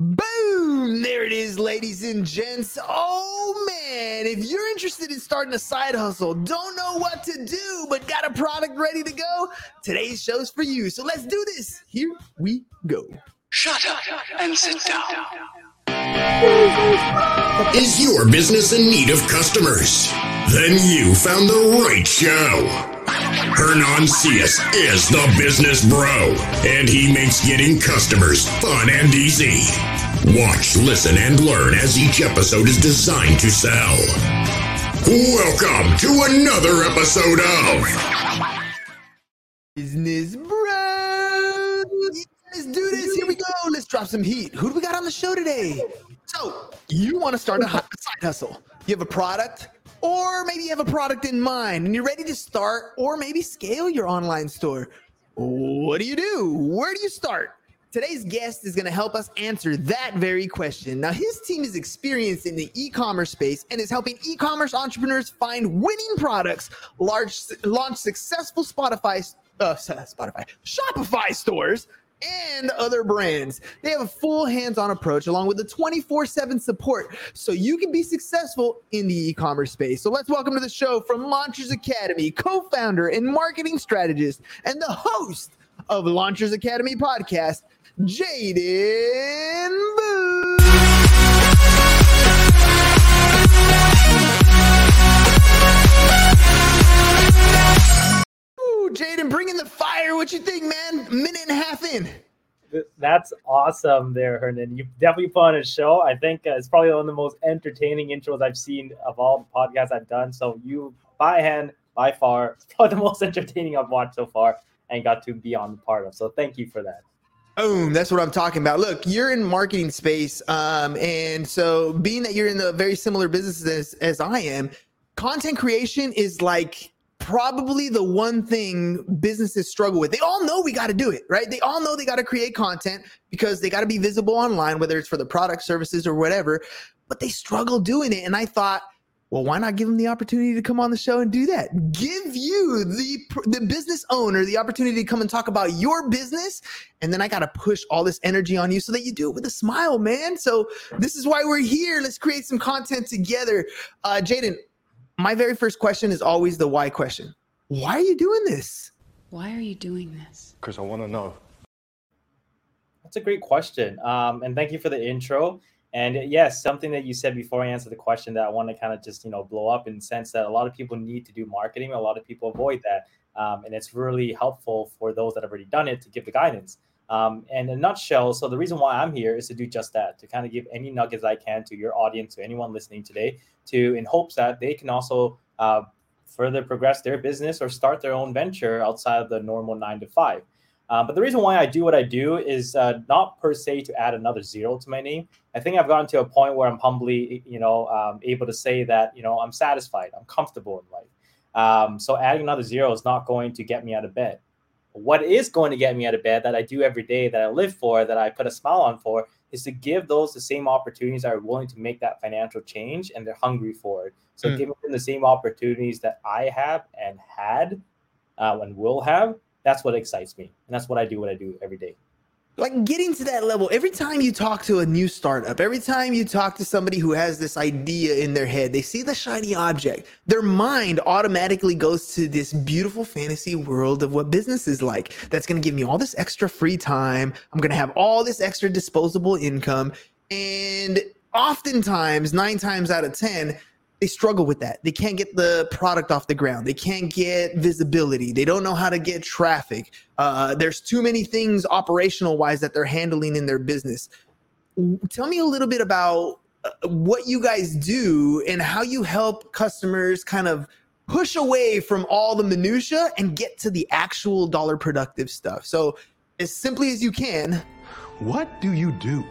Boom! There it is, ladies and gents. Oh man, if you're interested in starting a side hustle, don't know what to do, but got a product ready to go, today's show's for you. So let's do this. Here we go. Shut up and sit down. Is your business in need of customers? Then you found the right show. Hernan Cias is the business bro, and he makes getting customers fun and easy. Watch, listen, and learn as each episode is designed to sell. Welcome to another episode of Business Bros. Let's do this. Here we go. Let's drop some heat. Who do we got on the show today? So, you want to start a side hustle. You have a product, or maybe you have a product in mind and you're ready to start or maybe scale your online store. What do you do? Where do you start? Today's guest is going to help us answer that very question. Now, his team is experienced in the e-commerce space and is helping e-commerce entrepreneurs find winning products, large launch successful Spotify uh, Spotify Shopify stores and other brands. They have a full hands-on approach along with the 24/7 support so you can be successful in the e-commerce space. So let's welcome to the show from Launchers Academy, co-founder and marketing strategist and the host of Launchers Academy podcast, Jaden Booth. Jaden, bring in the fire. What you think, man? Minute and a half in. That's awesome there, Hernan. You definitely put on a show. I think uh, it's probably one of the most entertaining intros I've seen of all the podcasts I've done. So you, by hand, by far, it's probably the most entertaining I've watched so far and got to be on the part of. So thank you for that. Boom, that's what I'm talking about. Look, you're in marketing space, um, and so being that you're in the very similar businesses as, as I am, content creation is like probably the one thing businesses struggle with. They all know we got to do it, right? They all know they got to create content because they got to be visible online, whether it's for the product, services, or whatever. But they struggle doing it, and I thought, well, why not give them the opportunity to come on the show and do that? Give you the the business owner the opportunity to come and talk about your business, and then I got to push all this energy on you so that you do it with a smile, man. So this is why we're here. Let's create some content together. Uh, Jaden, my very first question is always the why question. Why are you doing this? Why are you doing this? Because I want to know. That's a great question. Um, and thank you for the intro. And yes, something that you said before I answer the question that I want to kind of just you know blow up in the sense that a lot of people need to do marketing. A lot of people avoid that, um, and it's really helpful for those that have already done it to give the guidance. Um, and in a nutshell, so the reason why I'm here is to do just that, to kind of give any nuggets I can to your audience, to anyone listening today, to in hopes that they can also uh, further progress their business or start their own venture outside of the normal nine to five. Um, but the reason why I do what I do is uh, not per se to add another zero to my name. I think I've gotten to a point where I'm humbly, you know, um, able to say that, you know, I'm satisfied, I'm comfortable in life. Um, so adding another zero is not going to get me out of bed. What is going to get me out of bed that I do every day, that I live for, that I put a smile on for, is to give those the same opportunities that are willing to make that financial change and they're hungry for it. So Mm. giving them the same opportunities that I have and had uh, and will have, that's what excites me. And that's what I do, what I do every day. Like getting to that level every time you talk to a new startup every time you talk to somebody who has this idea in their head they see the shiny object. Their mind automatically goes to this beautiful fantasy world of what business is like. That's going to give me all this extra free time. I'm going to have all this extra disposable income. And oftentimes nine times out of ten they struggle with that. They can't get the product off the ground. They can't get visibility. They don't know how to get traffic. Uh, there's too many things operational wise that they're handling in their business. Tell me a little bit about uh, what you guys do and how you help customers kind of push away from all the minutia and get to the actual dollar productive stuff. So, as simply as you can, What do you do?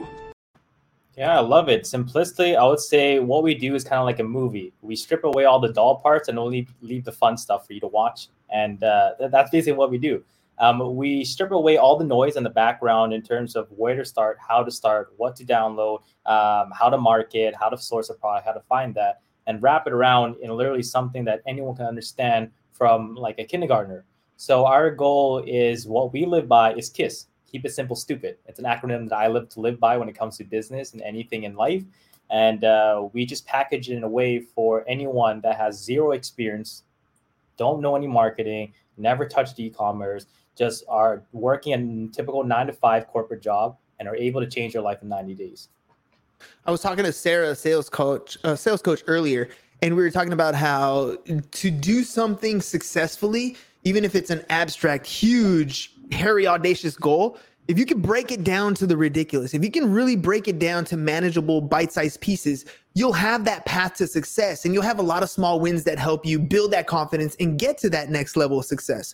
Yeah, I love it. Simplistically, I would say what we do is kind of like a movie. We strip away all the dull parts and only leave the fun stuff for you to watch. And uh, th- that's basically what we do. Um, we strip away all the noise in the background in terms of where to start, how to start, what to download, um, how to market, how to source a product, how to find that, and wrap it around in literally something that anyone can understand from like a kindergartner. So our goal is what we live by is KISS, keep it simple, stupid. It's an acronym that I live to live by when it comes to business and anything in life. And uh, we just package it in a way for anyone that has zero experience, don't know any marketing, never touched e-commerce, just are working a typical nine to five corporate job and are able to change their life in 90 days. I was talking to Sarah, sales coach, uh, sales coach earlier, and we were talking about how to do something successfully, even if it's an abstract, huge, hairy, audacious goal, if you can break it down to the ridiculous, if you can really break it down to manageable bite-sized pieces, you'll have that path to success and you'll have a lot of small wins that help you build that confidence and get to that next level of success.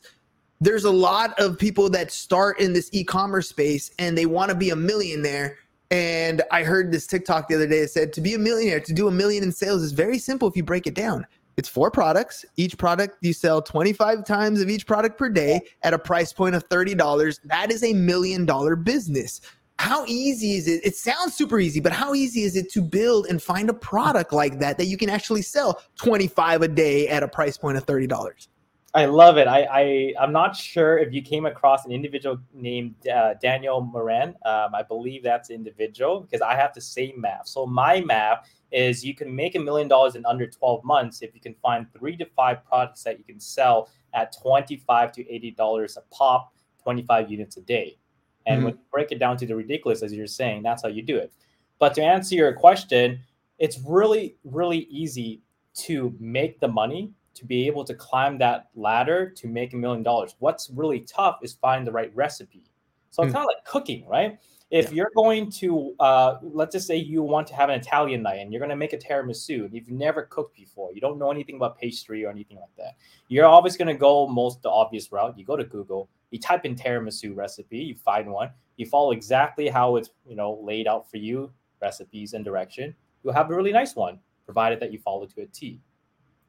There's a lot of people that start in this e-commerce space and they want to be a millionaire. And I heard this TikTok the other day that said to be a millionaire, to do a million in sales is very simple if you break it down. It's four products. Each product you sell 25 times of each product per day at a price point of $30. That is a million dollar business. How easy is it? It sounds super easy, but how easy is it to build and find a product like that that you can actually sell 25 a day at a price point of $30? I love it. I, I I'm not sure if you came across an individual named uh, Daniel Moran. Um, I believe that's individual because I have the same math. So my math is you can make a million dollars in under 12 months if you can find three to five products that you can sell at 25 to 80 dollars a pop, 25 units a day. And mm-hmm. when you break it down to the ridiculous, as you're saying, that's how you do it. But to answer your question, it's really, really easy to make the money to be able to climb that ladder to make a million dollars. What's really tough is find the right recipe. So it's mm. kind of like cooking, right? If yeah. you're going to, uh, let's just say you want to have an Italian night and you're going to make a tiramisu, and you've never cooked before, you don't know anything about pastry or anything like that, you're always going to go most the obvious route. You go to Google, you type in tiramisu recipe, you find one, you follow exactly how it's you know laid out for you, recipes and direction. You'll have a really nice one, provided that you follow to a T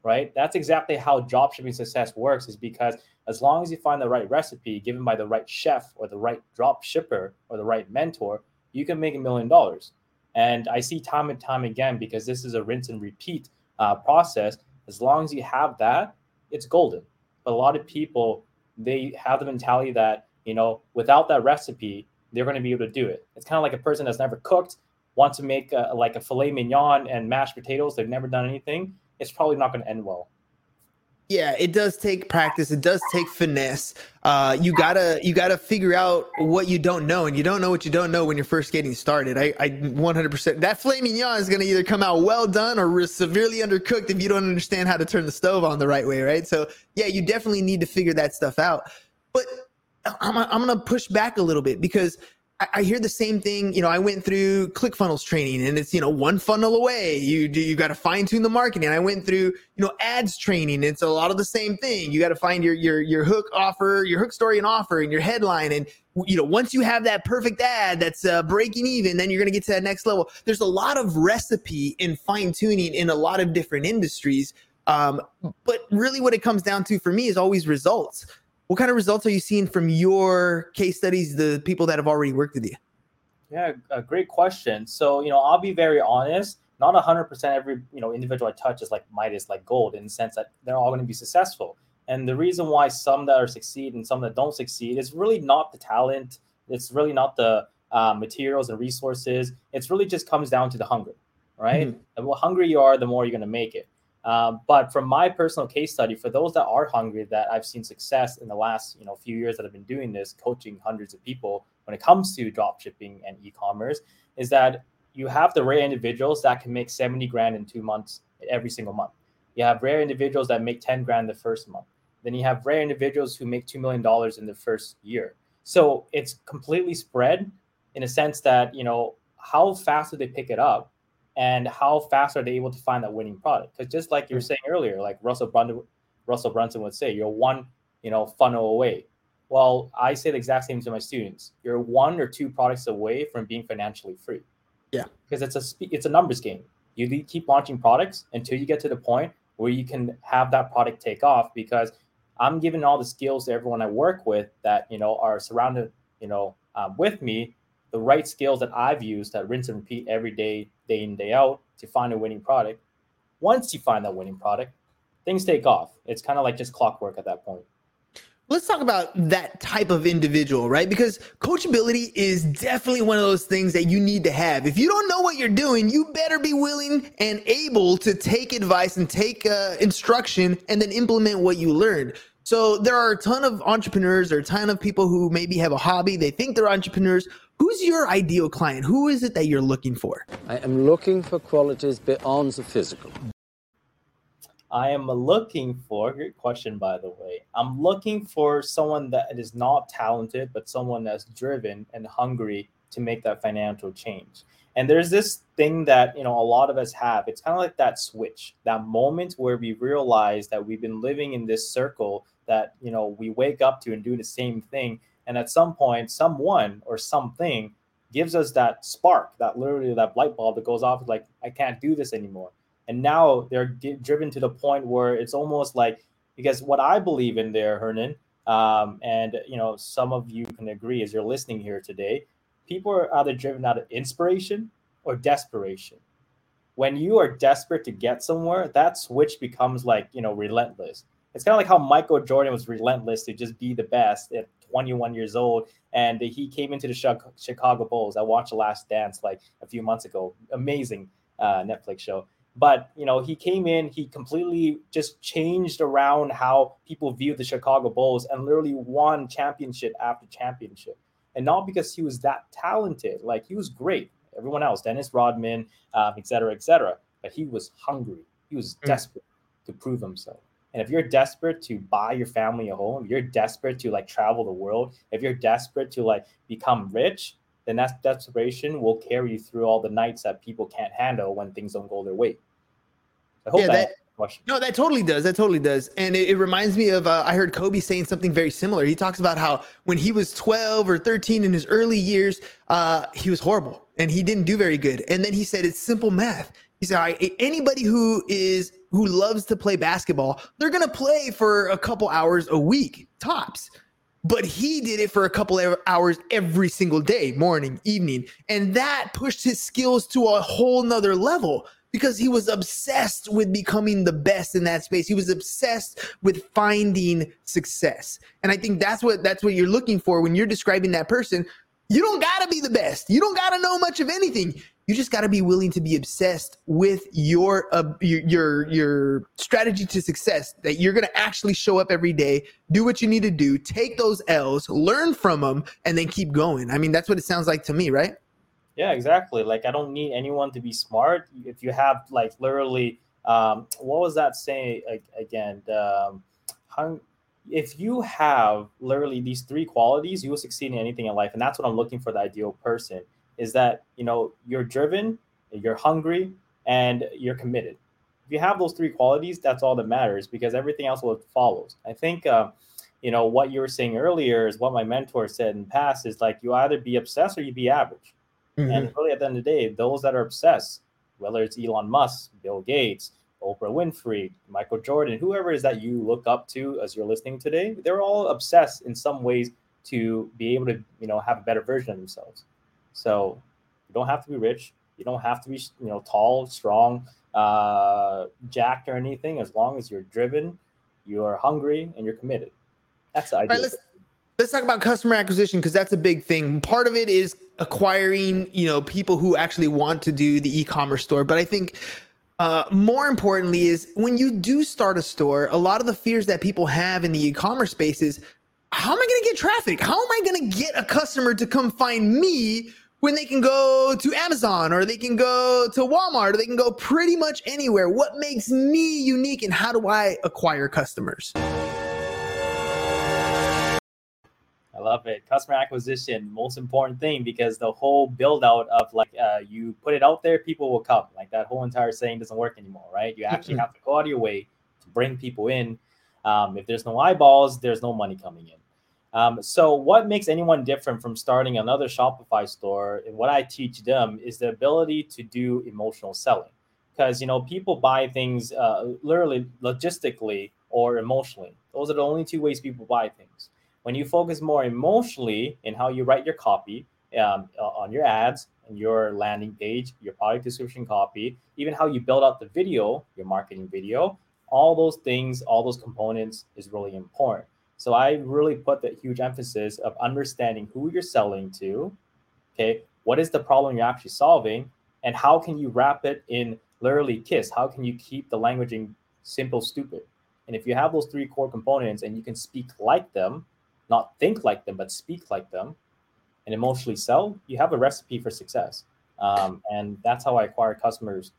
right? That's exactly how dropshipping success works, is because as long as you find the right recipe given by the right chef or the right drop shipper or the right mentor, you can make a million dollars. And I see time and time again because this is a rinse and repeat uh, process. As long as you have that, it's golden. But a lot of people, they have the mentality that, you know, without that recipe, they're going to be able to do it. It's kind of like a person that's never cooked, wants to make a, like a filet mignon and mashed potatoes. They've never done anything it's probably not going to end well. Yeah, it does take practice. It does take finesse. Uh, you gotta you gotta figure out what you don't know, and you don't know what you don't know when you're first getting started. I, I 100% that filet mignon is gonna either come out well done or severely undercooked if you don't understand how to turn the stove on the right way, right? So yeah, you definitely need to figure that stuff out. But I'm I'm gonna push back a little bit because I hear the same thing. You know, I went through ClickFunnels training and it's, you know, one funnel away. You you got to fine tune the marketing. I went through, you know, ads training. It's a lot of the same thing. You got to find your, your, your hook offer, your hook story and offer and your headline. And, you know, once you have that perfect ad that's uh, breaking even, then you're going to get to that next level. There's a lot of recipe and fine tuning in a lot of different industries. Um, but really what it comes down to for me is always results what kind of results are you seeing from your case studies, the people that have already worked with you? Yeah, a great question. So, you know, I'll be very honest. Not 100% every, you know, individual I touch is like Midas, like gold in the sense that they're all going to be successful. And the reason why some that are succeed and some that don't succeed is really not the talent. It's really not the uh, materials and resources. It's really just comes down to the hunger, right? Mm-hmm. The more hungry you are, the more you're going to make it. Um, but from my personal case study, for those that are hungry, that I've seen success in the last you know few years that I've been doing this, coaching hundreds of people when it comes to drop shipping and e-commerce, is that you have the rare individuals that can make 70 grand in two months every single month. You have rare individuals that make 10 grand the first month. Then you have rare individuals who make $2 million in the first year. So it's completely spread in a sense that, you know, how fast do they pick it up? And how fast are they able to find that winning product? Because just like you were saying earlier, like Russell Brunson, Russell Brunson would say, you're one, you know, funnel away. Well, I say the exact same to my students. You're one or two products away from being financially free. Yeah, because it's a it's a numbers game. You keep launching products until you get to the point where you can have that product take off. Because I'm giving all the skills to everyone I work with that you know are surrounded, you know, um, with me the right skills that I've used that rinse and repeat every day, day in, day out to find a winning product. Once you find that winning product, things take off. It's kind of like just clockwork at that point. let's talk about that type of individual, right? Because coachability is definitely one of those things that you need to have. If you don't know what you're doing, you better be willing and able to take advice and take uh, instruction and then implement what you learned. So there are a ton of entrepreneurs, or a ton of people who maybe have a hobby, they think they're entrepreneurs. Who's your ideal client? Who is it that you're looking for? I am looking for qualities beyond the physical. I am looking for great question by the way. I'm looking for someone that is not talented, but someone that's driven and hungry to make that financial change. And there's this thing that you know a lot of us have. It's kind of like that switch, that moment where we realize that we've been living in this circle that you know we wake up to and do the same thing. And at some point, someone or something gives us that spark, that literally that light bulb that goes off like, I can't do this anymore and now they're driven to the point where it's almost like because what I believe in there, Hernan, um, and you know some of you can agree as you're listening here today, people are either driven out of inspiration or desperation. When you are desperate to get somewhere, that switch becomes like you know relentless. It's kind of like how Michael Jordan was relentless to just be the best at 21 years old, and he came into the Chicago Bulls. I watched The Last Dance like a few months ago. Amazing uh, Netflix show but you know, he came in, he completely just changed around how people view the Chicago Bulls and literally won championship after championship. And not because he was that talented, like he was great. Everyone else, Dennis Rodman, um, et cetera, et cetera. But he was hungry. He was mm. desperate to prove himself. And if you're desperate to buy your family a home, you're desperate to like travel the world, if you're desperate to like become rich, then that desperation will carry you through all the nights that people can't handle when things don't go their way. I hope yeah, that, that no, that totally does. That totally does. And it, it reminds me of uh, I heard Kobe saying something very similar. He talks about how when he was 12 or 13 in his early years, uh, he was horrible and he didn't do very good. And then he said it's simple math. He said, anybody who is who loves to play basketball, they're gonna play for a couple hours a week tops but he did it for a couple of hours every single day morning evening and that pushed his skills to a whole nother level because he was obsessed with becoming the best in that space. He was obsessed with finding success. And I think that's what that's what you're looking for when you're describing that person. You don't got to be the best. You don't got to know much of anything. You just got to be willing to be obsessed with your, uh, your your your strategy to success that you're going to actually show up every day, do what you need to do, take those L's, learn from them and then keep going. I mean, that's what it sounds like to me, right? Yeah, exactly. Like I don't need anyone to be smart. If you have like literally, um, what was that saying again? Um, hung, if you have literally these three qualities, you will succeed in anything in life, and that's what I'm looking for. The ideal person is that you know you're driven, you're hungry, and you're committed. If you have those three qualities, that's all that matters because everything else will follows. I think. Uh, you know what you were saying earlier is what my mentor said in the past is like you either be obsessed or you be average Mm-hmm. And really, at the end of the day, those that are obsessed, whether it's Elon Musk, Bill Gates, Oprah Winfrey, Michael Jordan, whoever is that you look up to as you're listening today, they're all obsessed in some ways to be able to, you know, have a better version of themselves. So you don't have to be rich. You don't have to be, you know, tall, strong, uh, jacked or anything. As long as you're driven, you are hungry, and you're committed. That's the idea. Right, let's, let's talk about customer acquisition because that's a big thing. Part of it is acquiring, you know, people who actually want to do the e-commerce store. But I think uh, more importantly is when you do start a store, a lot of the fears that people have in the e-commerce space is, how am I going to get traffic? How am I going to get a customer to come find me when they can go to Amazon or they can go to Walmart or they can go pretty much anywhere? What makes me unique and how do I acquire customers? I love it. Customer acquisition, most important thing because the whole build out of like uh, you put it out there, people will come. Like that whole entire saying doesn't work anymore, right? You actually have to go out of your way to bring people in. Um, if there's no eyeballs, there's no money coming in. Um, so, what makes anyone different from starting another Shopify store? And what I teach them is the ability to do emotional selling. Because you know, people buy things uh, literally logistically or emotionally. Those are the only two ways people buy things. When you focus more emotionally in how you write your copy um, on your ads and your landing page, your product description copy, even how you build out the video, your marketing video, all those things, all those components is really important. So I really put that huge emphasis of understanding who you're selling to, okay, what is the problem you're actually solving, and how can you wrap it in literally KISS? How can you keep the languaging simple, stupid? And if you have those three core components and you can speak like them, not think like them, but speak like them, and emotionally sell, you have a recipe for success. Um, and that's how I acquire customers.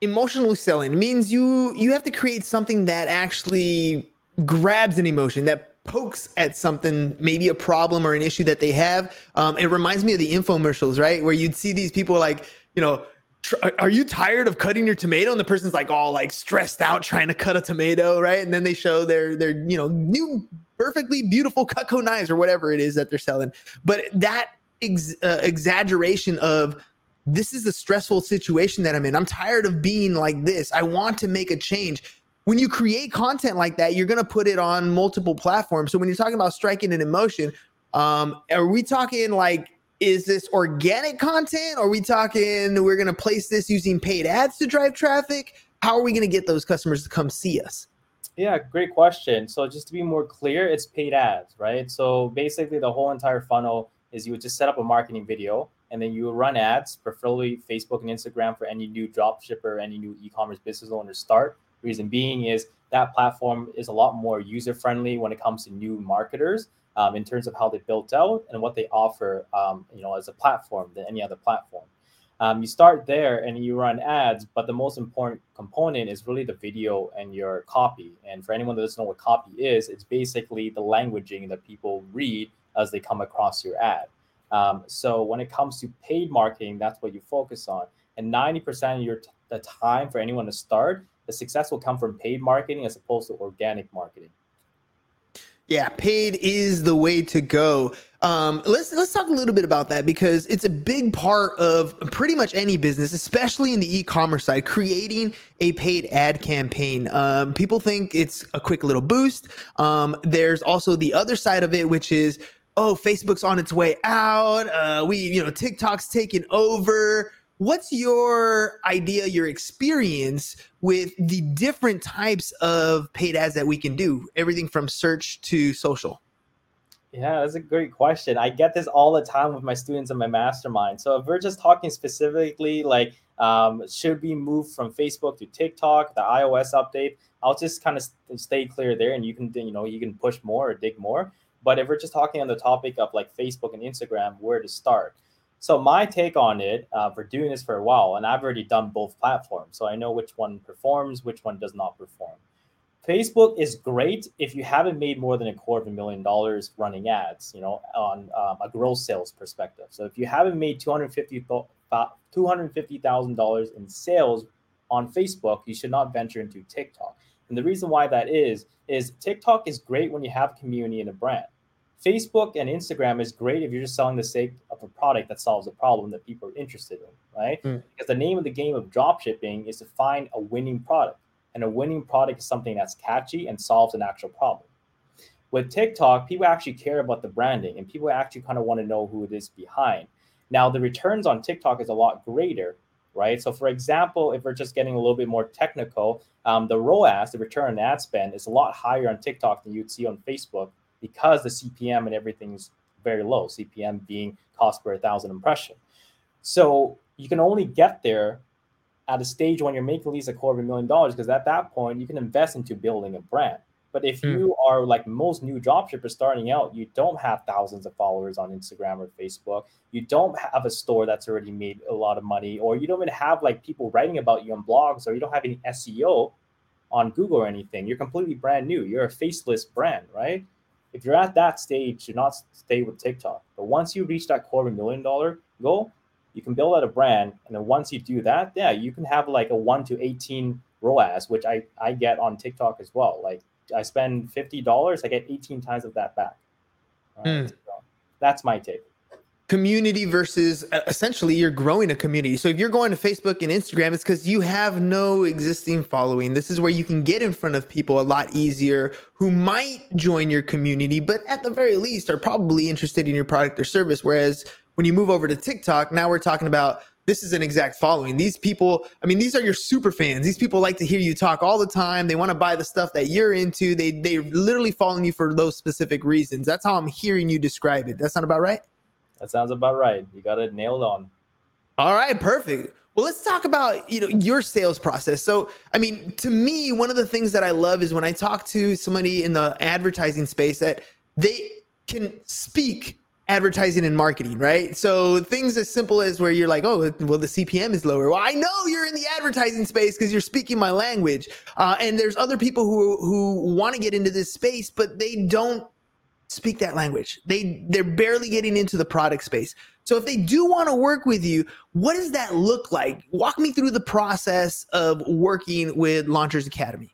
Emotionally selling means you you have to create something that actually grabs an emotion that pokes at something, maybe a problem or an issue that they have. Um, it reminds me of the infomercials, right? Where you'd see these people like, you know, are you tired of cutting your tomato? And the person's like all like stressed out trying to cut a tomato, right? And then they show their their you know new perfectly beautiful Cutco knives or whatever it is that they're selling. But that ex- uh, exaggeration of this is a stressful situation that I'm in. I'm tired of being like this. I want to make a change. When you create content like that, you're going to put it on multiple platforms. So when you're talking about striking an emotion, um, are we talking like is this organic content? Are we talking we're going to place this using paid ads to drive traffic? How are we going to get those customers to come see us? Yeah, great question. So just to be more clear, it's paid ads, right? So basically, the whole entire funnel is you would just set up a marketing video and then you run ads, preferably Facebook and Instagram for any new drop shipper, any new e-commerce business owner start. Reason being is that platform is a lot more user friendly when it comes to new marketers um, in terms of how they built out and what they offer, um, you know, as a platform than any other platform. Um, you start there and you run ads, but the most important component is really the video and your copy. And for anyone that doesn't know what copy is, it's basically the languaging that people read as they come across your ad. Um, so when it comes to paid marketing, that's what you focus on. And 90% of your t- the time for anyone to start, the success will come from paid marketing as opposed to organic marketing. Yeah, paid is the way to go. Um, let's let's talk a little bit about that because it's a big part of pretty much any business, especially in the e-commerce side. Creating a paid ad campaign. Um, people think it's a quick little boost. Um, there's also the other side of it, which is oh, Facebook's on its way out. Uh, we you know TikTok's taking over what's your idea, your experience with the different types of paid ads that we can do? Everything from search to social. Yeah, that's a great question. I get this all the time with my students in my mastermind. So if we're just talking specifically, like, um, should we move from Facebook to TikTok, the iOS update? I'll just kind of stay clear there, and you can, you know, you can push more or dig more. But if we're just talking on the topic of like Facebook and Instagram, where to start? So my take on it uh, for doing this for a while, and I've already done both platforms, so I know which one performs, which one does not perform. Facebook is great if you haven't made more than a quarter of a million dollars running ads, you know, on um, a gross sales perspective. So if you haven't made two hundred fifty two hundred fifty thousand dollars in sales on Facebook, you should not venture into TikTok. And the reason why that is is TikTok is great when you have community and a brand. Facebook and Instagram is great if you're just selling the sake of a product that solves a problem that people are interested in, right? Mm. Because the name of the game of drop shipping is to find a winning product. And a winning product is something that's catchy and solves an actual problem. With TikTok, people actually care about the branding and people actually kind of want to know who it is behind. Now, the returns on TikTok is a lot greater, right? So, for example, if we're just getting a little bit more technical, um, the ROAS, the return on ad spend, is a lot higher on TikTok than you'd see on Facebook because the CPM and everything is very low, CPM being cost per thousand impression. So you can only get there at a stage when you're making at least a quarter of a million dollars because at that point you can invest into building a brand. But if mm. you are like most new dropshippers starting out, you don't have thousands of followers on Instagram or Facebook. You don't have a store that's already made a lot of money, or you don't even have like people writing about you on blogs, or you don't have any SEO on Google or anything. You're completely brand new. You're a faceless brand, right? If you're at that stage, do not stay with TikTok. But once you reach that quarter million dollar goal, you can build out a brand. And then once you do that, yeah, you can have like a one to 18 ROAS, which I, I get on TikTok as well. Like I spend $50, I get 18 times of that back. Right? Mm. So that's my take community versus uh, essentially you're growing a community. So if you're going to Facebook and Instagram, it's because you have no existing following. This is where you can get in front of people a lot easier who might join your community, but at the very least are probably interested in your product or service. Whereas when you move over to TikTok, now we're talking about this is an exact following. These people, I mean, these are your super fans. These people like to hear you talk all the time. They want to buy the stuff that you're into. They they literally following you for those specific reasons. That's how I'm hearing you describe it. That's not about right? That sounds about right. You got it nailed on. All right, perfect. Well, let's talk about you know your sales process. So, I mean, to me, one of the things that I love is when I talk to somebody in the advertising space that they can speak advertising and marketing, right? So things as simple as where you're like, oh, well, the CPM is lower. Well, I know you're in the advertising space because you're speaking my language. Uh, and there's other people who who want to get into this space, but they don't speak that language. They they're barely getting into the product space. So if they do want to work with you, what does that look like? Walk me through the process of working with Launchers Academy.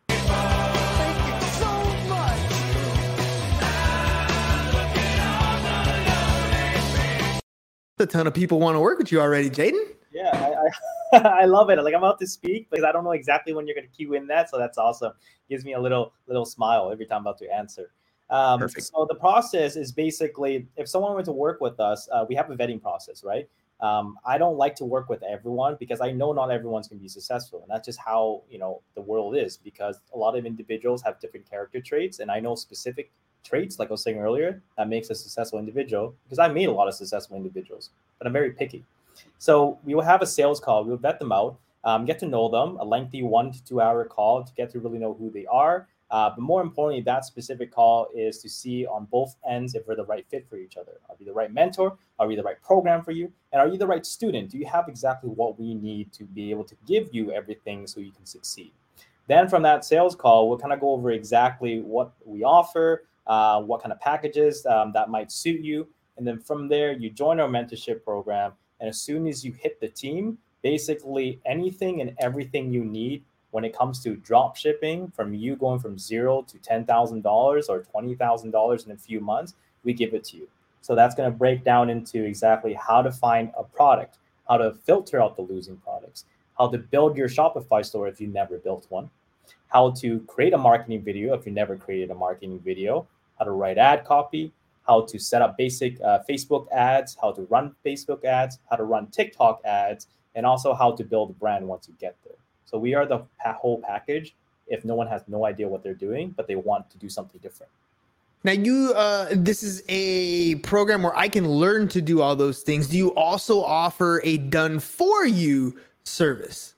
A ton of people want to work with you already, Jaden. Yeah, I, I, I love it. Like I'm about to speak because I don't know exactly when you're going to cue in that, so that's awesome. Gives me a little little smile every time I'm about to answer. Um, Perfect. so the process is basically if someone were to work with us, uh, we have a vetting process, right? Um, I don't like to work with everyone because I know not everyone's going to be successful, and that's just how you know the world is. Because a lot of individuals have different character traits, and I know specific traits, like I was saying earlier, that makes a successful individual. Because I meet a lot of successful individuals, but I'm very picky. So we will have a sales call. We'll vet them out, um, get to know them, a lengthy one to two hour call to get to really know who they are. Uh, but more importantly, that specific call is to see on both ends if we're the right fit for each other. Are we the right mentor? Are we the right program for you? And are you the right student? Do you have exactly what we need to be able to give you everything so you can succeed? Then from that sales call, we'll kind of go over exactly what we offer, uh, what kind of packages um, that might suit you. And then from there, you join our mentorship program. And as soon as you hit the team, basically anything and everything you need when it comes to drop shipping from you going from zero to $10,000 or $20,000 in a few months, we give it to you. So that's going to break down into exactly how to find a product, how to filter out the losing products, how to build your Shopify store if you never built one, how to create a marketing video if you never created a marketing video, how to write ad copy, how to set up basic uh, Facebook ads, how to run Facebook ads, how to run TikTok ads, and also how to build a brand once you get there. So we are the whole package if no one has no idea what they're doing, but they want to do something different. Now you uh this is a program where I can learn to do all those things. Do you also offer a done for you service?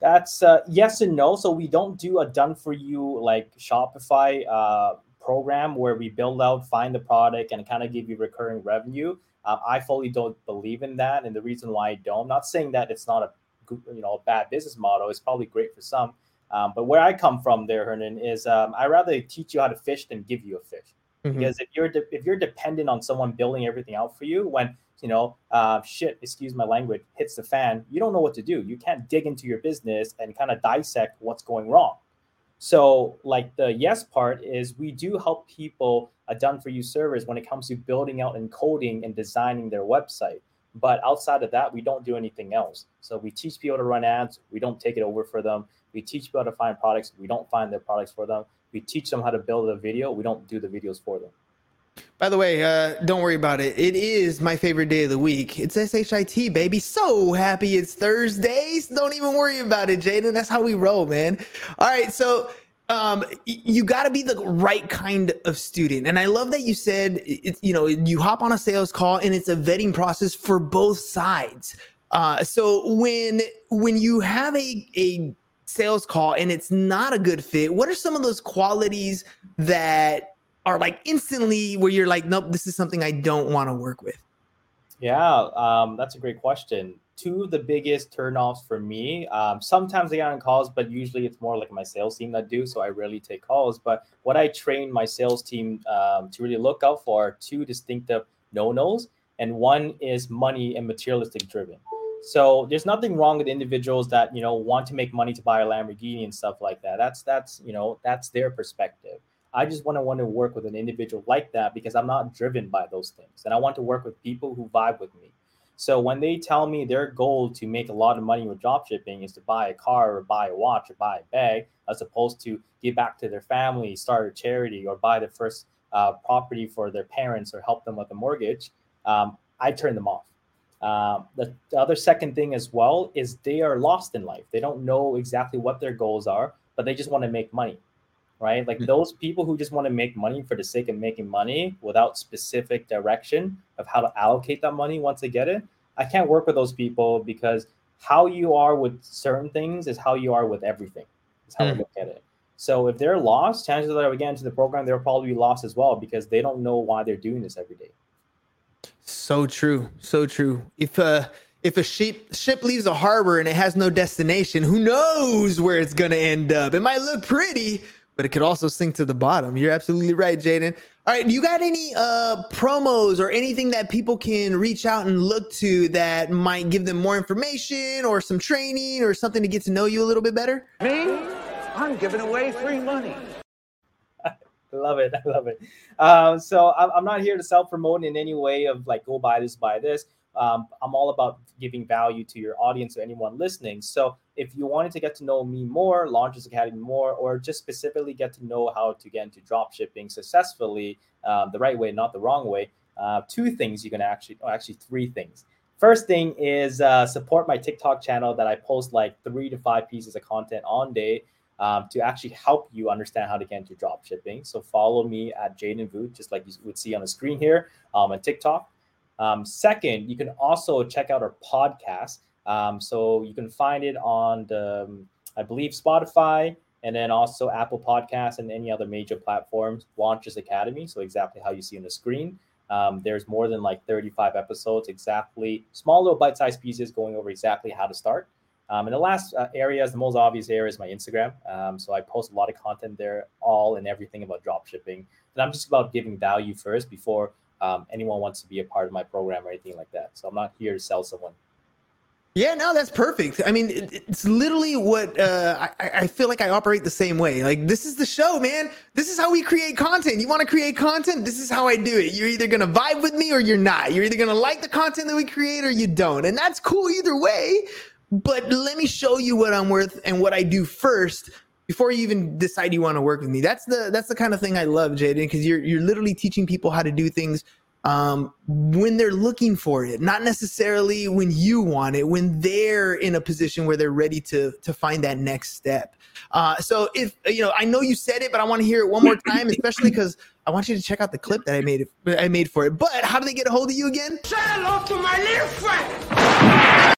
That's uh, yes and no. So we don't do a done for you like Shopify uh, program where we build out, find the product, and kind of give you recurring revenue. Um, I fully don't believe in that, and the reason why I don't, I'm not saying that it's not a you know a bad business model. It's probably great for some, um, but where I come from, there, Hernan, is um, I rather teach you how to fish than give you a fish. Mhm. Because if you're de- if you're dependent on someone building everything out for you, when you know uh, shit, excuse my language, hits the fan, you don't know what to do. You can't dig into your business and kind of dissect what's going wrong. So, like the yes part is we do help people a done for you service when it comes to building out and coding and designing their website. But outside of that, we don't do anything else. So we teach people to run ads. We don't take it over for them. We teach people to find products. We don't find their products for them. We teach them how to build a video. We don't do the videos for them. By the way, uh, don't worry about it. It is my favorite day of the week. It's SHIT, baby. So happy it's Thursdays. Don't even worry about it, Jaden. That's how we roll, man. All right, so um, you got to be the right kind of student, and I love that you said it's you know you hop on a sales call and it's a vetting process for both sides. Uh, so when when you have a a sales call and it's not a good fit, what are some of those qualities that are like instantly where you're like, nope, this is something I don't want to work with? Yeah, um, that's a great question. Two of the biggest turnoffs for me. Um, sometimes I get on calls, but usually it's more like my sales team that do. So I rarely take calls. But what I train my sales team um, to really look out for are two distinctive no nos, and one is money and materialistic driven. So there's nothing wrong with individuals that you know want to make money to buy a Lamborghini and stuff like that. That's that's you know that's their perspective. I just want to want to work with an individual like that because I'm not driven by those things, and I want to work with people who vibe with me. So when they tell me their goal to make a lot of money with drop shipping is to buy a car or buy a watch or buy a bag, as opposed to give back to their family, start a charity, or buy the first uh, property for their parents or help them with a mortgage, um, I turn them off. Uh, the, the other second thing as well is they are lost in life. They don't know exactly what their goals are, but they just want to make money, right? Like Mhm. those people who just want to make money for the sake of making money without specific direction of how to allocate that money once they get it. I can't work with those people because how you are with certain things is how you are with everything. Is how I Mm. look at it. So if they're lost, chances are we get into the program, they'll probably be lost as well because they don't know why they're doing this every day. So true. So true. If uh if a ship ship leaves a harbor and it has no destination, who knows where it's gonna end up? It might look pretty, but it could also sink to the bottom. You're absolutely right, Jaden. All right, do you got any uh promos or anything that people can reach out and look to that might give them more information or some training or something to get to know you a little bit better? Me? I'm giving away free money. I love it. I love it. Um, so I'm, I'm not here to self promote in any way of like go buy this, buy this. Um, I'm all about giving value to your audience or anyone listening. So if you wanted to get to know me more, Launches Academy more, or just specifically get to know how to get into drop shipping successfully, um, the right way, not the wrong way, uh, two things you can actually, oh, actually three things. First thing is uh, support my TikTok channel that I post like three to five pieces of content on day um, to actually help you understand how to get into drop shipping. So follow me at Jaden Booth, just like you would see on the screen here um, on TikTok. Um, second, you can also check out our podcast. Um, so you can find it on the, um, I believe, Spotify and then also Apple Podcasts and any other major platforms. Launches Academy. So exactly how you see on the screen. Um, there's more than like 35 episodes, exactly small little bite-sized pieces going over exactly how to start. Um, and the last uh, area is the most obvious area is my Instagram. Um, so I post a lot of content there, all and everything about drop shipping. And I'm just about giving value first before um, anyone wants to be a part of my program or anything like that. So I'm not here to sell someone. Yeah, no, that's perfect. I mean, it's literally what uh, I, I feel like I operate the same way. Like, this is the show, man. This is how we create content. You want to create content? This is how I do it. You're either going to vibe with me or you're not. You're either going to like the content that we create or you don't. And that's cool either way. But let me show you what I'm worth and what I do first before you even decide you want to work with me. That's the that's the kind of thing I love, Jaden, because you're you're literally teaching people how to do things um, when they're looking for it, not necessarily when you want it, when they're in a position where they're ready to to find that next step. Uh, so if you know, I know you said it, but I want to hear it one more time, especially because I want you to check out the clip that I made. It, I made for it. But how do they get a hold of you again? Say hello to my little friend.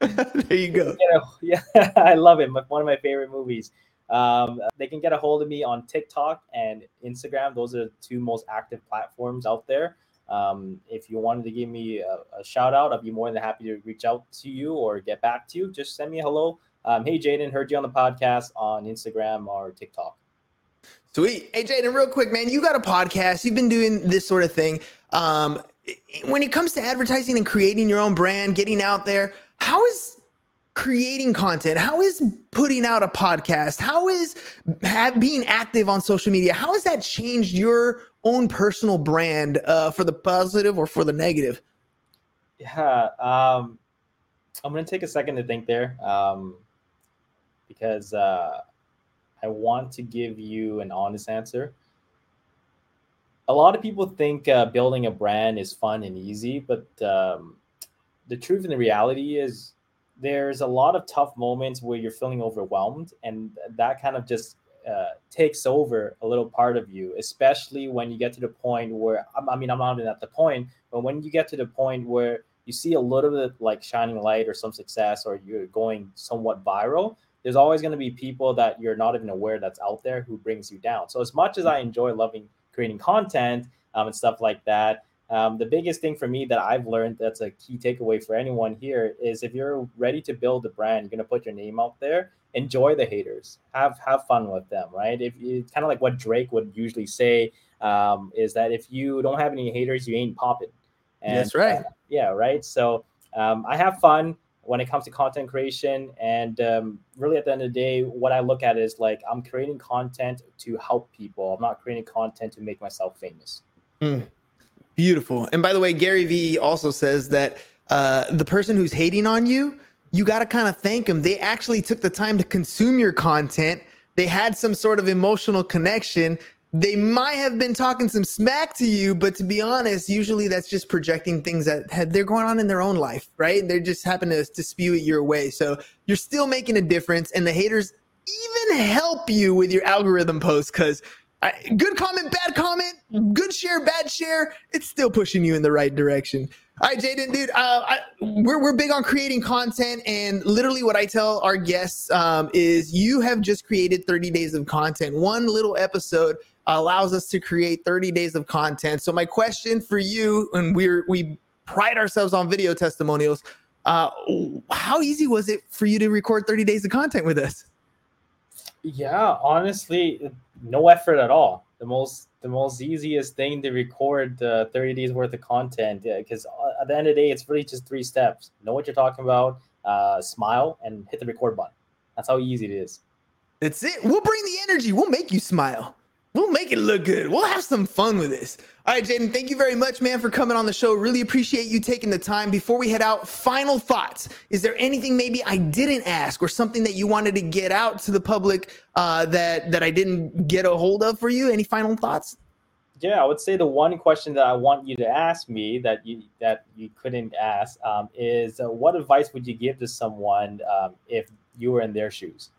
there you go. Yeah, yeah, I love it. One of my favorite movies. Um, they can get a hold of me on TikTok and Instagram. Those are the two most active platforms out there. Um, if you wanted to give me a, a shout out, I'd be more than happy to reach out to you or get back to you. Just send me a hello. Um, hey, Jaden, heard you on the podcast on Instagram or TikTok. Sweet. Hey, Jaden, real quick, man, you got a podcast. You've been doing this sort of thing. Um, when it comes to advertising and creating your own brand, getting out there, how is creating content? How is putting out a podcast? How is have, being active on social media? How has that changed your own personal brand uh, for the positive or for the negative? Yeah, um, I'm gonna take a second to think there um, because uh, I want to give you an honest answer. A lot of people think uh, building a brand is fun and easy, but um, the truth and the reality is there's a lot of tough moments where you're feeling overwhelmed, and that kind of just uh, takes over a little part of you, especially when you get to the point where I mean, I'm not even at the point, but when you get to the point where you see a little bit like shining light or some success, or you're going somewhat viral, there's always going to be people that you're not even aware that's out there who brings you down. So as much as I enjoy loving creating content um, and stuff like that, um, the biggest thing for me that I've learned that's a key takeaway for anyone here is if you're ready to build a brand, you're going to put your name out there. Enjoy the haters. Have have fun with them, right? If it's kind of like what Drake would usually say um, is that if you don't have any haters, you ain't popping. And, That's right. uh, yeah, right. So um, I have fun when it comes to content creation, and um, really at the end of the day, what I look at is like I'm creating content to help people. I'm not creating content to make myself famous. Mm, beautiful. And by the way, Gary Vee also says that uh, the person who's hating on you, you got to kind of thank them. They actually took the time to consume your content. They had some sort of emotional connection. they might have been talking some smack to you, but to be honest, usually that's just projecting things that had, they're going on in their own life, right? They just happen to, to spew it your way. So you're still making a difference, and the haters even help you with your algorithm posts because good comment, bad comment, good share, bad share, it's still pushing you in the right direction. All right, Jaden, dude, uh, I, we're, we're big on creating content. And literally, what I tell our guests um, is you have just created 30 days of content. One little episode allows us to create 30 days of content. So, my question for you, and we're, we pride ourselves on video testimonials, uh, how easy was it for you to record 30 days of content with us? Yeah, honestly, no effort at all. The most the most easiest thing to record uh, 30 days worth of content because uh, at the end of the day, it's really just three steps: know what you're talking about, uh, smile, and hit the record button. That's how easy it is. That's it. We'll bring the energy. We'll make you smile. We'll make it look good. We'll have some fun with this. All right, Jaden, thank you very much, man, for coming on the show. Really appreciate you taking the time. Before we head out, final thoughts. Is there anything maybe I didn't ask or something that you wanted to get out to the public uh, that that I didn't get a hold of for you? Any final thoughts? Yeah, I would say the one question that I want you to ask me that you that you couldn't ask um, is uh, what advice would you give to someone um, if you were in their shoes?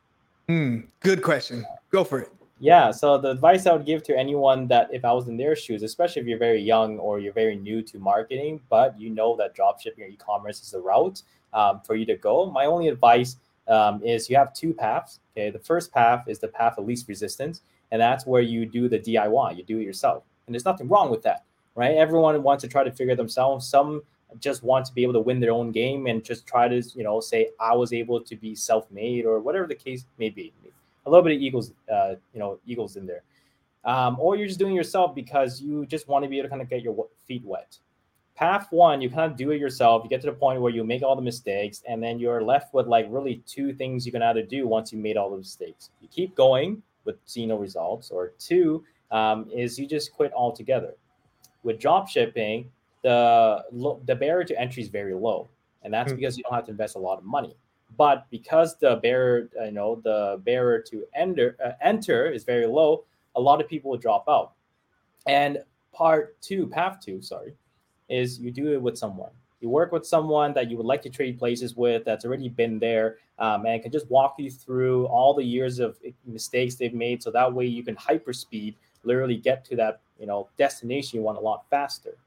Mm, good question. Go for it. Yeah. So the advice I would give to anyone that if I was in their shoes, especially if you're very young or you're very new to marketing, but you know that dropshipping or e-commerce is the route um, for you to go, my only advice um, is you have two paths. Okay. The first path is the path of least resistance, and that's where you do the DIY, you do it yourself. And there's nothing wrong with that, right? Everyone wants to try to figure themselves. Some just want to be able to win their own game and just try to, you know, say I was able to be self-made or whatever the case may be a little bit of Eagles, uh, you know, Eagles in there. Um, or you're just doing yourself because you just want to be able to kind of get your feet wet. Path one, you kind of do it yourself. You get to the point where you make all the mistakes, and then you're left with like really two things you can either do once you made all the mistakes. You keep going with see no results, or two um, is you just quit altogether. With drop shipping, the the barrier to entry is very low, and that's mm-hmm. because you don't have to invest a lot of money. But because the barrier, you know, the barrier to enter uh, enter is very low, a lot of people will drop out. And part two, path two, sorry, is you do it with someone. You work with someone that you would like to trade places with that's already been there um, and can just walk you through all the years of mistakes they've made. So that way you can hyperspeed, literally get to that you know destination you want a lot faster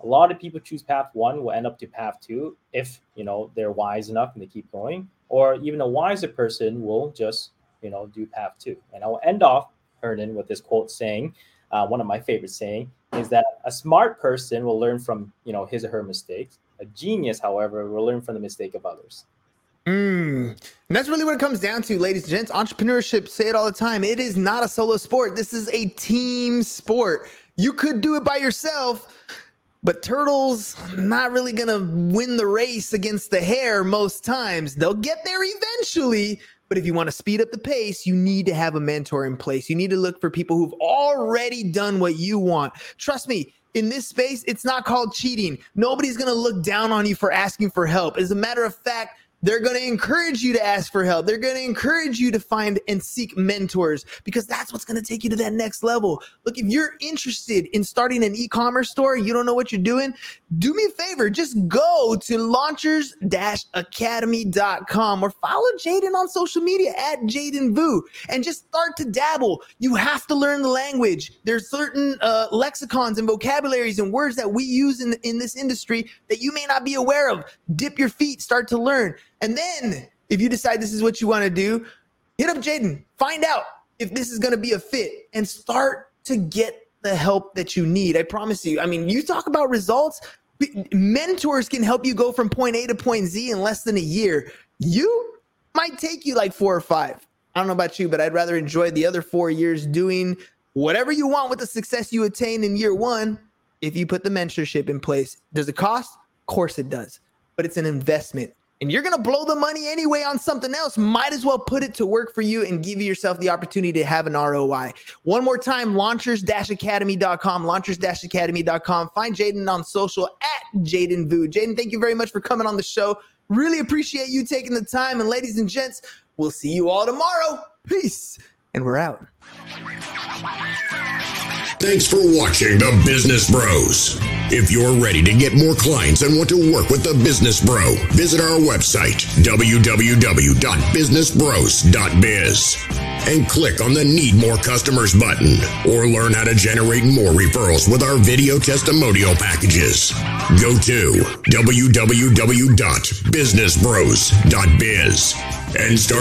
a lot of people choose path one will end up to path two if you know they're wise enough and they keep going or even a wiser person will just you know do path two and i'll end off hernan with this quote saying uh, one of my favorite saying is that a smart person will learn from you know his or her mistakes a genius however will learn from the mistake of others Mm. And that's really what it comes down to, ladies and gents. Entrepreneurship, say it all the time. It is not a solo sport. This is a team sport. You could do it by yourself, but turtles not really gonna win the race against the hare most times. They'll get there eventually, but if you want to speed up the pace, you need to have a mentor in place. You need to look for people who've already done what you want. Trust me, in this space, it's not called cheating. Nobody's going to look down on you for asking for help. As a matter of fact, they're going to encourage you to ask for help. They're going to encourage you to find and seek mentors because that's what's going to take you to that next level. Look, if you're interested in starting an e-commerce store, you don't know what you're doing, do me a favor, just go to launchers-academy.com or follow Jaden on social media at Jaden Booth and just start to dabble. You have to learn the language. There's certain uh, lexicons and vocabularies and words that we use in, in this industry that you may not be aware of. Dip your feet, start to learn. And then if you decide this is what you want to do, hit up Jaden, find out if this is going to be a fit and start to get the help that you need. I promise you. I mean, you talk about results, mentors can help you go from point A to point Z in less than a year. You might take you like four or five. I don't know about you, but I'd rather enjoy the other four years doing whatever you want with the success you attain in year one if you put the mentorship in place. Does it cost? Of course it does, but it's an investment and you're going to blow the money anyway on something else, might as well put it to work for you and give yourself the opportunity to have an ROI. One more time, launchers-academy.com, launchers-academy.com. Find Jaden on social at Jaden Booth. Jaden, thank you very much for coming on the show. Really appreciate you taking the time. And ladies and gents, we'll see you all tomorrow. Peace and we're out. Thanks for watching The Business Bros. If you're ready to get more clients and want to work with The Business Bro, visit our website, www.businessbros.biz, and click on the Need More Customers button, or learn how to generate more referrals with our video testimonial packages. Go to www.businessbros.biz and start